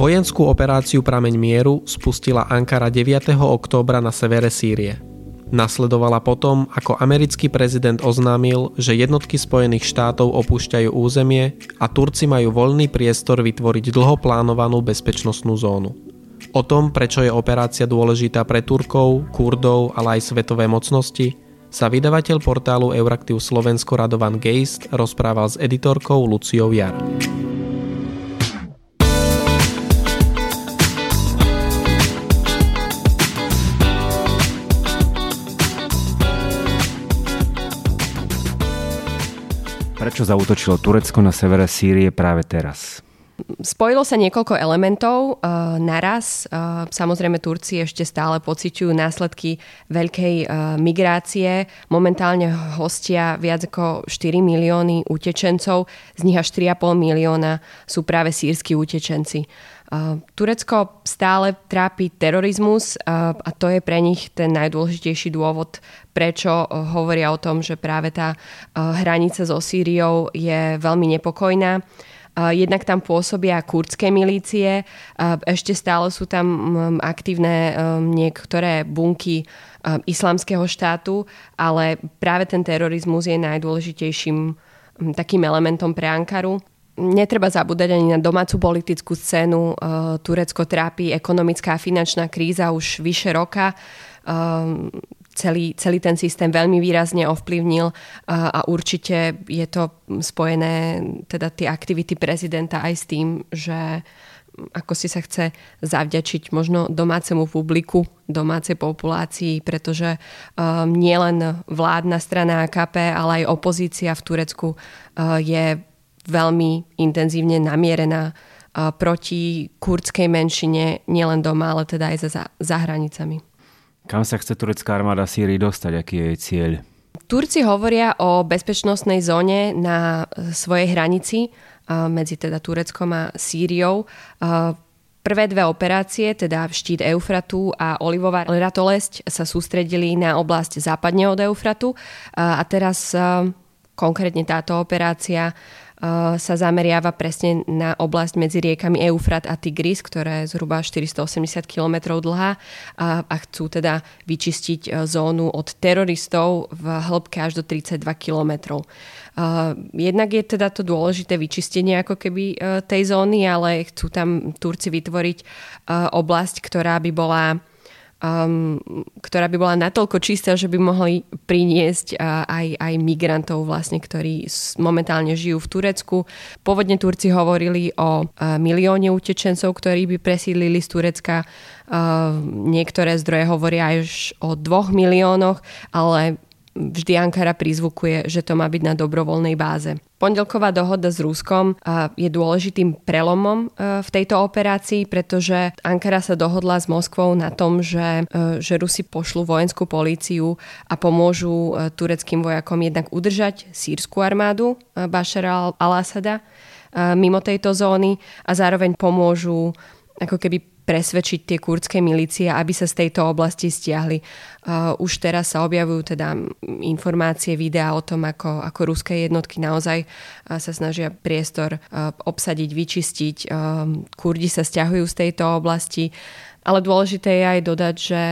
Vojenskú operáciu Prameň mieru spustila Ankara 9. októbra na severe Sýrie. Nasledovala potom, ako americký prezident oznámil, že jednotky Spojených štátov opúšťajú územie a Turci majú voľný priestor vytvoriť dlho plánovanú bezpečnostnú zónu. O tom, prečo je operácia dôležitá pre Turkov, Kurdov, ale aj svetové mocnosti, sa vydavateľ portálu Euraktiv Slovensko Radovan Geist rozprával s editorkou Luciou Jar. Prečo zautočilo Turecko na severe Sýrie práve teraz? Spojilo sa niekoľko elementov uh, naraz. Uh, samozrejme, Turci ešte stále pociťujú následky veľkej uh, migrácie. Momentálne hostia viac ako 4 milióny utečencov, z nich až 3,5 milióna sú práve sírsky utečenci. Turecko stále trápi terorizmus a to je pre nich ten najdôležitejší dôvod, prečo hovoria o tom, že práve tá hranica so Sýriou je veľmi nepokojná. Jednak tam pôsobia kurdské milície, ešte stále sú tam aktívne niektoré bunky islamského štátu, ale práve ten terorizmus je najdôležitejším takým elementom pre Ankaru netreba zabúdať ani na domácu politickú scénu. Uh, Turecko trápi ekonomická a finančná kríza už vyše roka. Uh, celý, celý ten systém veľmi výrazne ovplyvnil uh, a určite je to spojené, teda tie aktivity prezidenta aj s tým, že ako si sa chce zavďačiť možno domácemu publiku, domácej populácii, pretože um, nielen vládna strana AKP, ale aj opozícia v Turecku uh, je veľmi intenzívne namierená proti kurdskej menšine nielen doma, ale teda aj za, za hranicami. Kam sa chce turecká armáda Sýrii dostať? Aký je jej cieľ? Turci hovoria o bezpečnostnej zóne na e, svojej hranici medzi teda Tureckom a Sýriou. Prvé dve operácie, teda štít Eufratu a olivová ratolesť, sa sústredili na oblasť západne od Eufratu a teraz konkrétne táto operácia sa zameriava presne na oblasť medzi riekami Eufrat a Tigris, ktorá je zhruba 480 km dlhá a, a chcú teda vyčistiť zónu od teroristov v hĺbke až do 32 km. Jednak je teda to dôležité vyčistenie ako keby tej zóny, ale chcú tam Turci vytvoriť oblasť, ktorá by bola um, ktorá by bola natoľko čistá, že by mohli priniesť uh, aj, aj migrantov, vlastne, ktorí momentálne žijú v Turecku. Pôvodne Turci hovorili o uh, milióne utečencov, ktorí by presídlili z Turecka. Uh, niektoré zdroje hovoria aj o dvoch miliónoch, ale vždy Ankara prizvukuje, že to má byť na dobrovoľnej báze. Pondelková dohoda s Ruskom je dôležitým prelomom v tejto operácii, pretože Ankara sa dohodla s Moskvou na tom, že, že Rusi pošlu vojenskú políciu a pomôžu tureckým vojakom jednak udržať sírskú armádu Bashara al-Assada mimo tejto zóny a zároveň pomôžu ako keby presvedčiť tie kurdské milície, aby sa z tejto oblasti stiahli. Uh, už teraz sa objavujú teda informácie, videá o tom, ako, ako ruské jednotky naozaj uh, sa snažia priestor uh, obsadiť, vyčistiť. Kurdi sa stiahujú z tejto oblasti. Ale dôležité je aj dodať, že,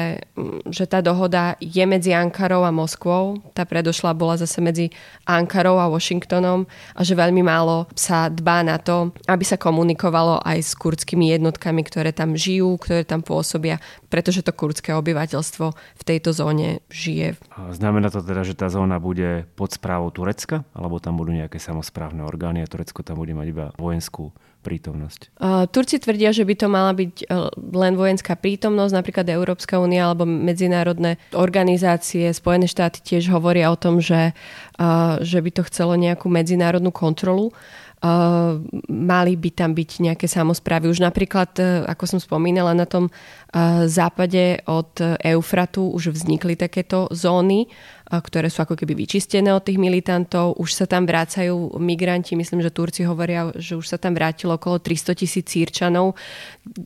že tá dohoda je medzi Ankarou a Moskvou. Tá predošla bola zase medzi Ankarou a Washingtonom a že veľmi málo sa dbá na to, aby sa komunikovalo aj s kurdskými jednotkami, ktoré tam žijú, ktoré tam pôsobia, pretože to kurdské obyvateľstvo v tejto zóne žije. Znamená to teda, že tá zóna bude pod správou Turecka? Alebo tam budú nejaké samozprávne orgány a Turecko tam bude mať iba vojenskú prítomnosť? Turci tvrdia, že by to mala byť uh, len vojenská prítomnosť, napríklad Európska únia alebo medzinárodné organizácie, Spojené štáty tiež hovoria o tom, že, že by to chcelo nejakú medzinárodnú kontrolu. Uh, mali by tam byť nejaké samozprávy. Už napríklad, uh, ako som spomínala, na tom uh, západe od Eufratu už vznikli takéto zóny ktoré sú ako keby vyčistené od tých militantov. Už sa tam vrácajú migranti, myslím, že Turci hovoria, že už sa tam vrátilo okolo 300 tisíc sírčanov.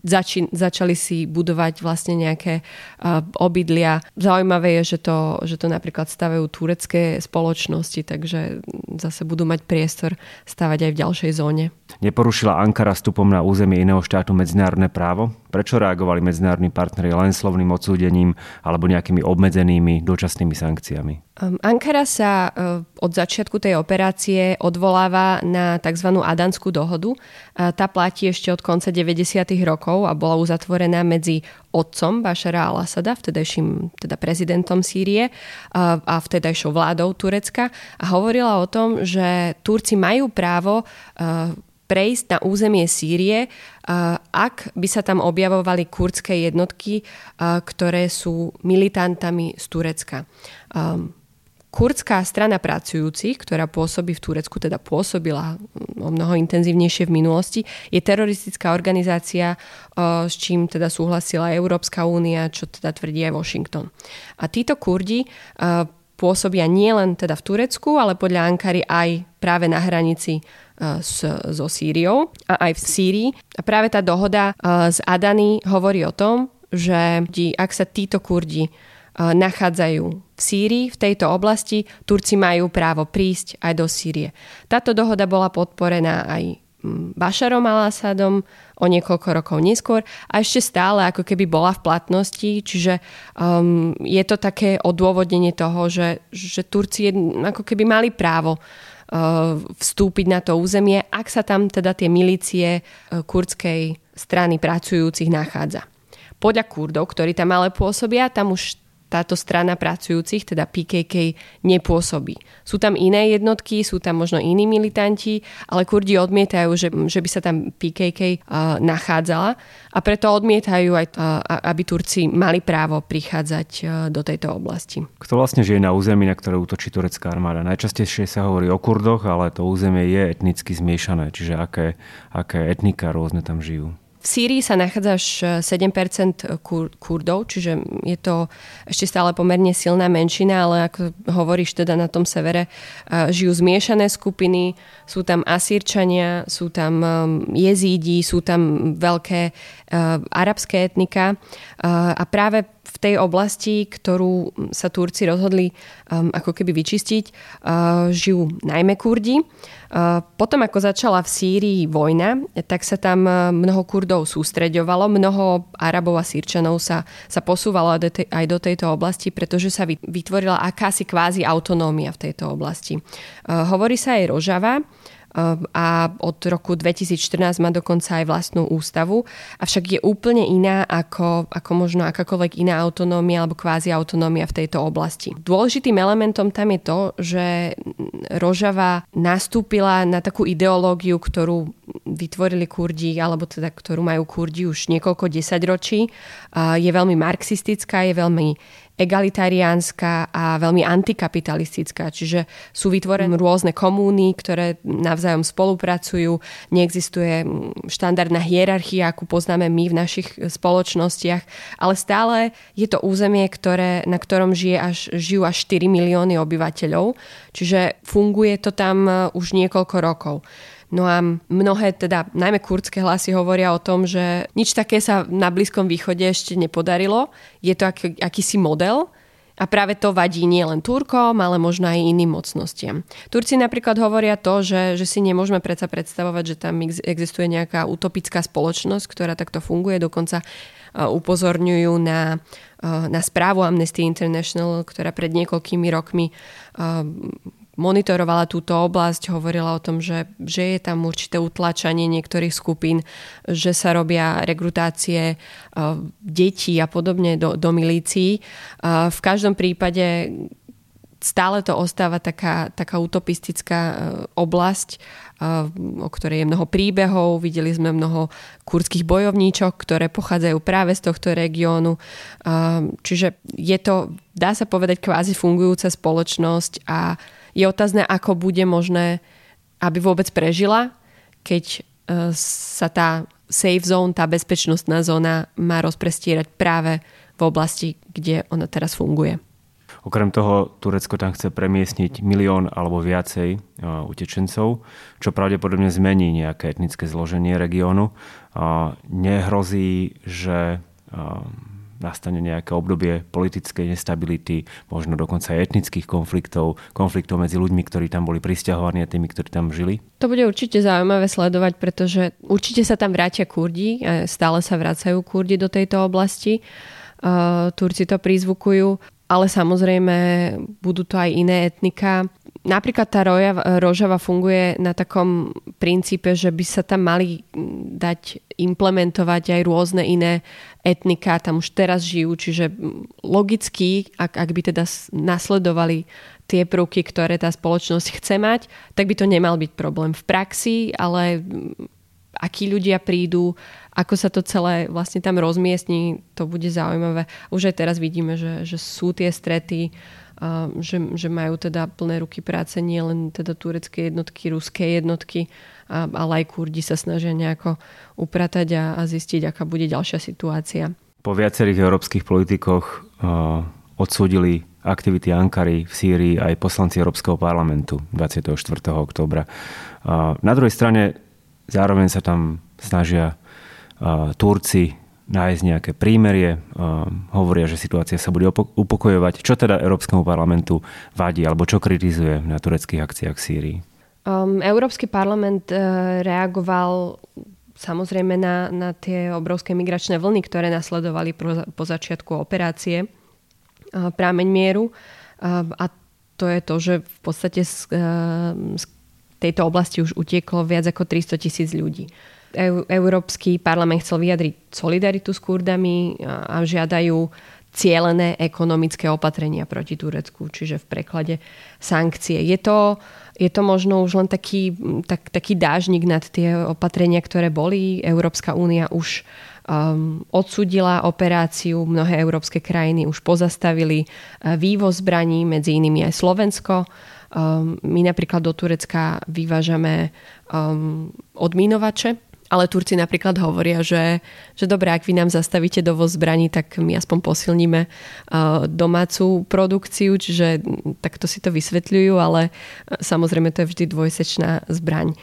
Zači, začali si budovať vlastne nejaké obydlia. Zaujímavé je, že to, že to napríklad stavajú turecké spoločnosti, takže zase budú mať priestor stavať aj v ďalšej zóne. Neporušila Ankara vstupom na územie iného štátu medzinárodné právo? Prečo reagovali medzinárodní partnery len slovným odsúdením alebo nejakými obmedzenými dočasnými sankciami? Um, Ankara sa uh, od začiatku tej operácie odvoláva na tzv. Adanskú dohodu. Tá platí ešte od konca 90. rokov a bola uzatvorená medzi otcom Bašara al-Asada, vtedajším teda prezidentom Sýrie a vtedajšou vládou Turecka a hovorila o tom, že Turci majú právo prejsť na územie Sýrie, ak by sa tam objavovali kurdské jednotky, ktoré sú militantami z Turecka. Kurdská strana pracujúcich, ktorá pôsobí v Turecku, teda pôsobila o mnoho intenzívnejšie v minulosti, je teroristická organizácia, s čím teda súhlasila Európska únia, čo teda tvrdí aj Washington. A títo Kurdi pôsobia nielen teda v Turecku, ale podľa Ankary aj práve na hranici e, s, so Sýriou a aj v Sýrii. A práve tá dohoda e, z Adany hovorí o tom, že ak sa títo Kurdi e, nachádzajú v Sýrii, v tejto oblasti, Turci majú právo prísť aj do Sýrie. Táto dohoda bola podporená aj Bašarom al-Assadom o niekoľko rokov neskôr a ešte stále ako keby bola v platnosti, čiže um, je to také odôvodnenie toho, že, že Turci ako keby mali právo uh, vstúpiť na to územie, ak sa tam teda tie milície uh, kurdskej strany pracujúcich nachádza. Podľa Kurdov, ktorí tam ale pôsobia, tam už táto strana pracujúcich, teda PKK, nepôsobí. Sú tam iné jednotky, sú tam možno iní militanti, ale Kurdi odmietajú, že, že by sa tam PKK uh, nachádzala a preto odmietajú aj, uh, aby Turci mali právo prichádzať uh, do tejto oblasti. Kto vlastne žije na území, na ktoré útočí turecká armáda? Najčastejšie sa hovorí o Kurdoch, ale to územie je etnicky zmiešané, čiže aké, aké etnika rôzne tam žijú. V Sýrii sa nachádza až 7% kur- kurdov, čiže je to ešte stále pomerne silná menšina, ale ako hovoríš teda na tom severe, žijú zmiešané skupiny, sú tam asírčania, sú tam jezídi, sú tam veľké arabské etnika a práve v tej oblasti, ktorú sa Turci rozhodli um, ako keby vyčistiť, uh, žijú najmä Kurdi. Uh, potom, ako začala v Sýrii vojna, tak sa tam mnoho Kurdov sústreďovalo, mnoho Arabov a Sýrčanov sa, sa posúvalo aj do tejto oblasti, pretože sa vytvorila akási kvázi autonómia v tejto oblasti. Uh, hovorí sa aj Rožava, a od roku 2014 má dokonca aj vlastnú ústavu, avšak je úplne iná ako, ako možno akákoľvek iná autonómia alebo kvázi autonómia v tejto oblasti. Dôležitým elementom tam je to, že Rožava nastúpila na takú ideológiu, ktorú vytvorili Kurdi, alebo teda ktorú majú Kurdi už niekoľko desaťročí. Je veľmi marxistická, je veľmi egalitariánska a veľmi antikapitalistická. Čiže sú vytvorené rôzne komúny, ktoré navzájom spolupracujú. Neexistuje štandardná hierarchia, akú poznáme my v našich spoločnostiach, ale stále je to územie, ktoré, na ktorom žije až, žijú až 4 milióny obyvateľov. Čiže funguje to tam už niekoľko rokov. No a mnohé, teda najmä kurdské hlasy hovoria o tom, že nič také sa na Blízkom východe ešte nepodarilo. Je to ak, akýsi model, a práve to vadí nielen Turkom, ale možno aj iným mocnostiam. Turci napríklad hovoria to, že, že si nemôžeme predsa predstavovať, že tam existuje nejaká utopická spoločnosť, ktorá takto funguje. Dokonca upozorňujú na, na správu Amnesty International, ktorá pred niekoľkými rokmi monitorovala túto oblasť, hovorila o tom, že, že je tam určité utlačanie niektorých skupín, že sa robia rekrutácie uh, detí a podobne do, do milícií. Uh, v každom prípade stále to ostáva taká, taká utopistická uh, oblasť, o ktorej je mnoho príbehov. Videli sme mnoho kurdských bojovníčok, ktoré pochádzajú práve z tohto regiónu. Čiže je to, dá sa povedať, kvázi fungujúca spoločnosť a je otázne, ako bude možné, aby vôbec prežila, keď e, sa tá safe zone, tá bezpečnostná zóna má rozprestierať práve v oblasti, kde ona teraz funguje. Okrem toho Turecko tam chce premiestniť milión alebo viacej utečencov, čo pravdepodobne zmení nejaké etnické zloženie regiónu. Nehrozí, že nastane nejaké obdobie politickej nestability, možno dokonca aj etnických konfliktov, konfliktov medzi ľuďmi, ktorí tam boli pristahovaní a tými, ktorí tam žili? To bude určite zaujímavé sledovať, pretože určite sa tam vrátia Kurdi, stále sa vracajú Kurdi do tejto oblasti. Turci to prizvukujú, ale samozrejme budú to aj iné etnika. Napríklad tá roja, rožava funguje na takom princípe, že by sa tam mali dať implementovať aj rôzne iné etnika, tam už teraz žijú, čiže logicky, ak, ak by teda nasledovali tie prvky, ktoré tá spoločnosť chce mať, tak by to nemal byť problém v praxi, ale akí ľudia prídu, ako sa to celé vlastne tam rozmiestní, to bude zaujímavé. Už aj teraz vidíme, že, že sú tie strety, že, že majú teda plné ruky práce nie len teda turecké jednotky, ruské jednotky, ale aj Kurdi sa snažia nejako upratať a, a zistiť, aká bude ďalšia situácia. Po viacerých európskych politikoch uh, odsúdili aktivity Ankary v Sýrii aj poslanci Európskeho parlamentu 24. oktobra. Uh, na druhej strane zároveň sa tam snažia uh, Turci nájsť nejaké prímerie. Hovoria, že situácia sa bude upokojovať. Čo teda Európskemu parlamentu vadí alebo čo kritizuje na tureckých akciách v Sýrii? Um, Európsky parlament uh, reagoval samozrejme na, na tie obrovské migračné vlny, ktoré nasledovali po, začiatku operácie uh, Prámeň mieru. Uh, a to je to, že v podstate z, uh, z tejto oblasti už utieklo viac ako 300 tisíc ľudí. Európsky parlament chcel vyjadriť solidaritu s Kurdami a žiadajú cielené ekonomické opatrenia proti Turecku, čiže v preklade sankcie. Je to, je to možno už len taký, tak, taký dážnik nad tie opatrenia, ktoré boli. Európska únia už um, odsudila operáciu, mnohé európske krajiny už pozastavili uh, vývoz zbraní, medzi inými aj Slovensko. Um, my napríklad do Turecka vyvážame um, odmínovače, ale Turci napríklad hovoria, že, že dobre, ak vy nám zastavíte dovoz zbraní, tak my aspoň posilníme uh, domácu produkciu, čiže takto si to vysvetľujú, ale uh, samozrejme to je vždy dvojsečná zbraň.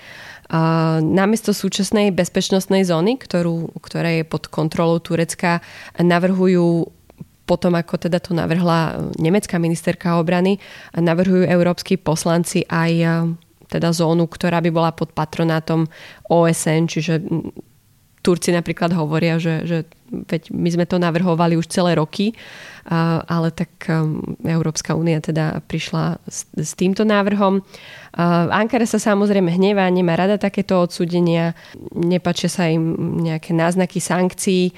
Uh, namiesto súčasnej bezpečnostnej zóny, ktorú, ktorá je pod kontrolou Turecka, navrhujú potom, ako teda to navrhla nemecká ministerka obrany, navrhujú európsky poslanci aj teda zónu, ktorá by bola pod patronátom OSN, čiže Turci napríklad hovoria, že, že veď my sme to navrhovali už celé roky, ale tak um, Európska únia teda prišla s, s týmto návrhom. Ankara sa samozrejme hnevá, nemá rada takéto odsúdenia, nepačia sa im nejaké náznaky sankcií,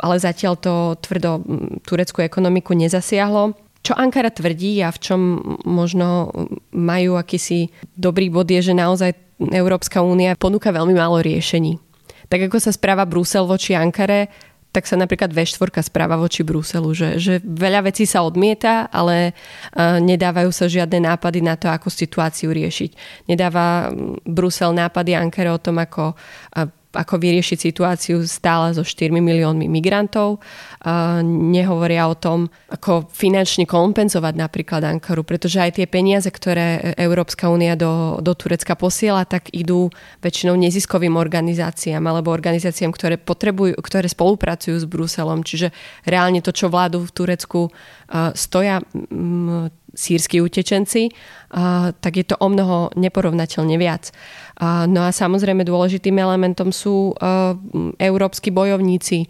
ale zatiaľ to tvrdo tureckú ekonomiku nezasiahlo. Čo Ankara tvrdí a v čom možno majú akýsi dobrý bod je, že naozaj Európska únia ponúka veľmi málo riešení. Tak ako sa správa Brusel voči Ankare, tak sa napríklad V4 správa voči Bruselu, že, že veľa vecí sa odmieta, ale uh, nedávajú sa žiadne nápady na to, ako situáciu riešiť. Nedáva Brusel nápady Ankare o tom, ako uh, ako vyriešiť situáciu stále so 4 miliónmi migrantov. Nehovoria o tom, ako finančne kompenzovať napríklad Ankaru, pretože aj tie peniaze, ktoré Európska únia do, do Turecka posiela, tak idú väčšinou neziskovým organizáciám alebo organizáciám, ktoré, potrebujú, ktoré spolupracujú s Bruselom. Čiže reálne to, čo vládu v Turecku stoja sírsky utečenci, tak je to o mnoho neporovnateľne viac. No a samozrejme dôležitým elementom sú európsky bojovníci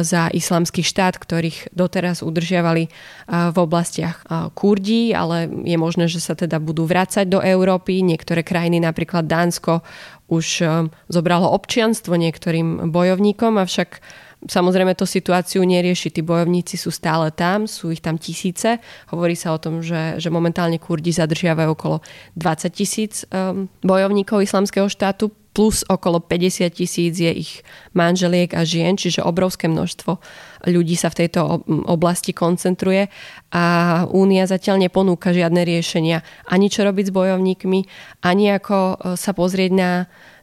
za islamský štát, ktorých doteraz udržiavali v oblastiach Kurdi, ale je možné, že sa teda budú vrácať do Európy. Niektoré krajiny, napríklad Dánsko, už zobralo občianstvo niektorým bojovníkom, avšak Samozrejme to situáciu nerieši, tí bojovníci sú stále tam, sú ich tam tisíce. Hovorí sa o tom, že, že momentálne Kurdi zadržiavajú okolo 20 tisíc um, bojovníkov islamského štátu, plus okolo 50 tisíc je ich manželiek a žien, čiže obrovské množstvo ľudí sa v tejto oblasti koncentruje a Únia zatiaľ neponúka žiadne riešenia. Ani čo robiť s bojovníkmi, ani ako e, sa pozrieť na,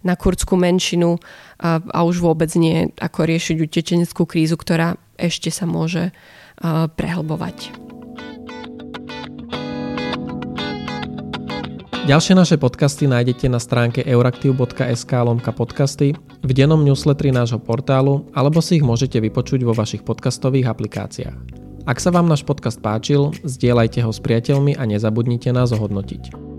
na kurdskú menšinu a, a už vôbec nie ako riešiť utečeneckú krízu, ktorá ešte sa môže prehlbovať. Ďalšie naše podcasty nájdete na stránke euraktiv.sk lomka podcasty, v dennom newsletteri nášho portálu alebo si ich môžete vypočuť vo vašich podcastových aplikáciách. Ak sa vám náš podcast páčil, zdieľajte ho s priateľmi a nezabudnite nás ohodnotiť.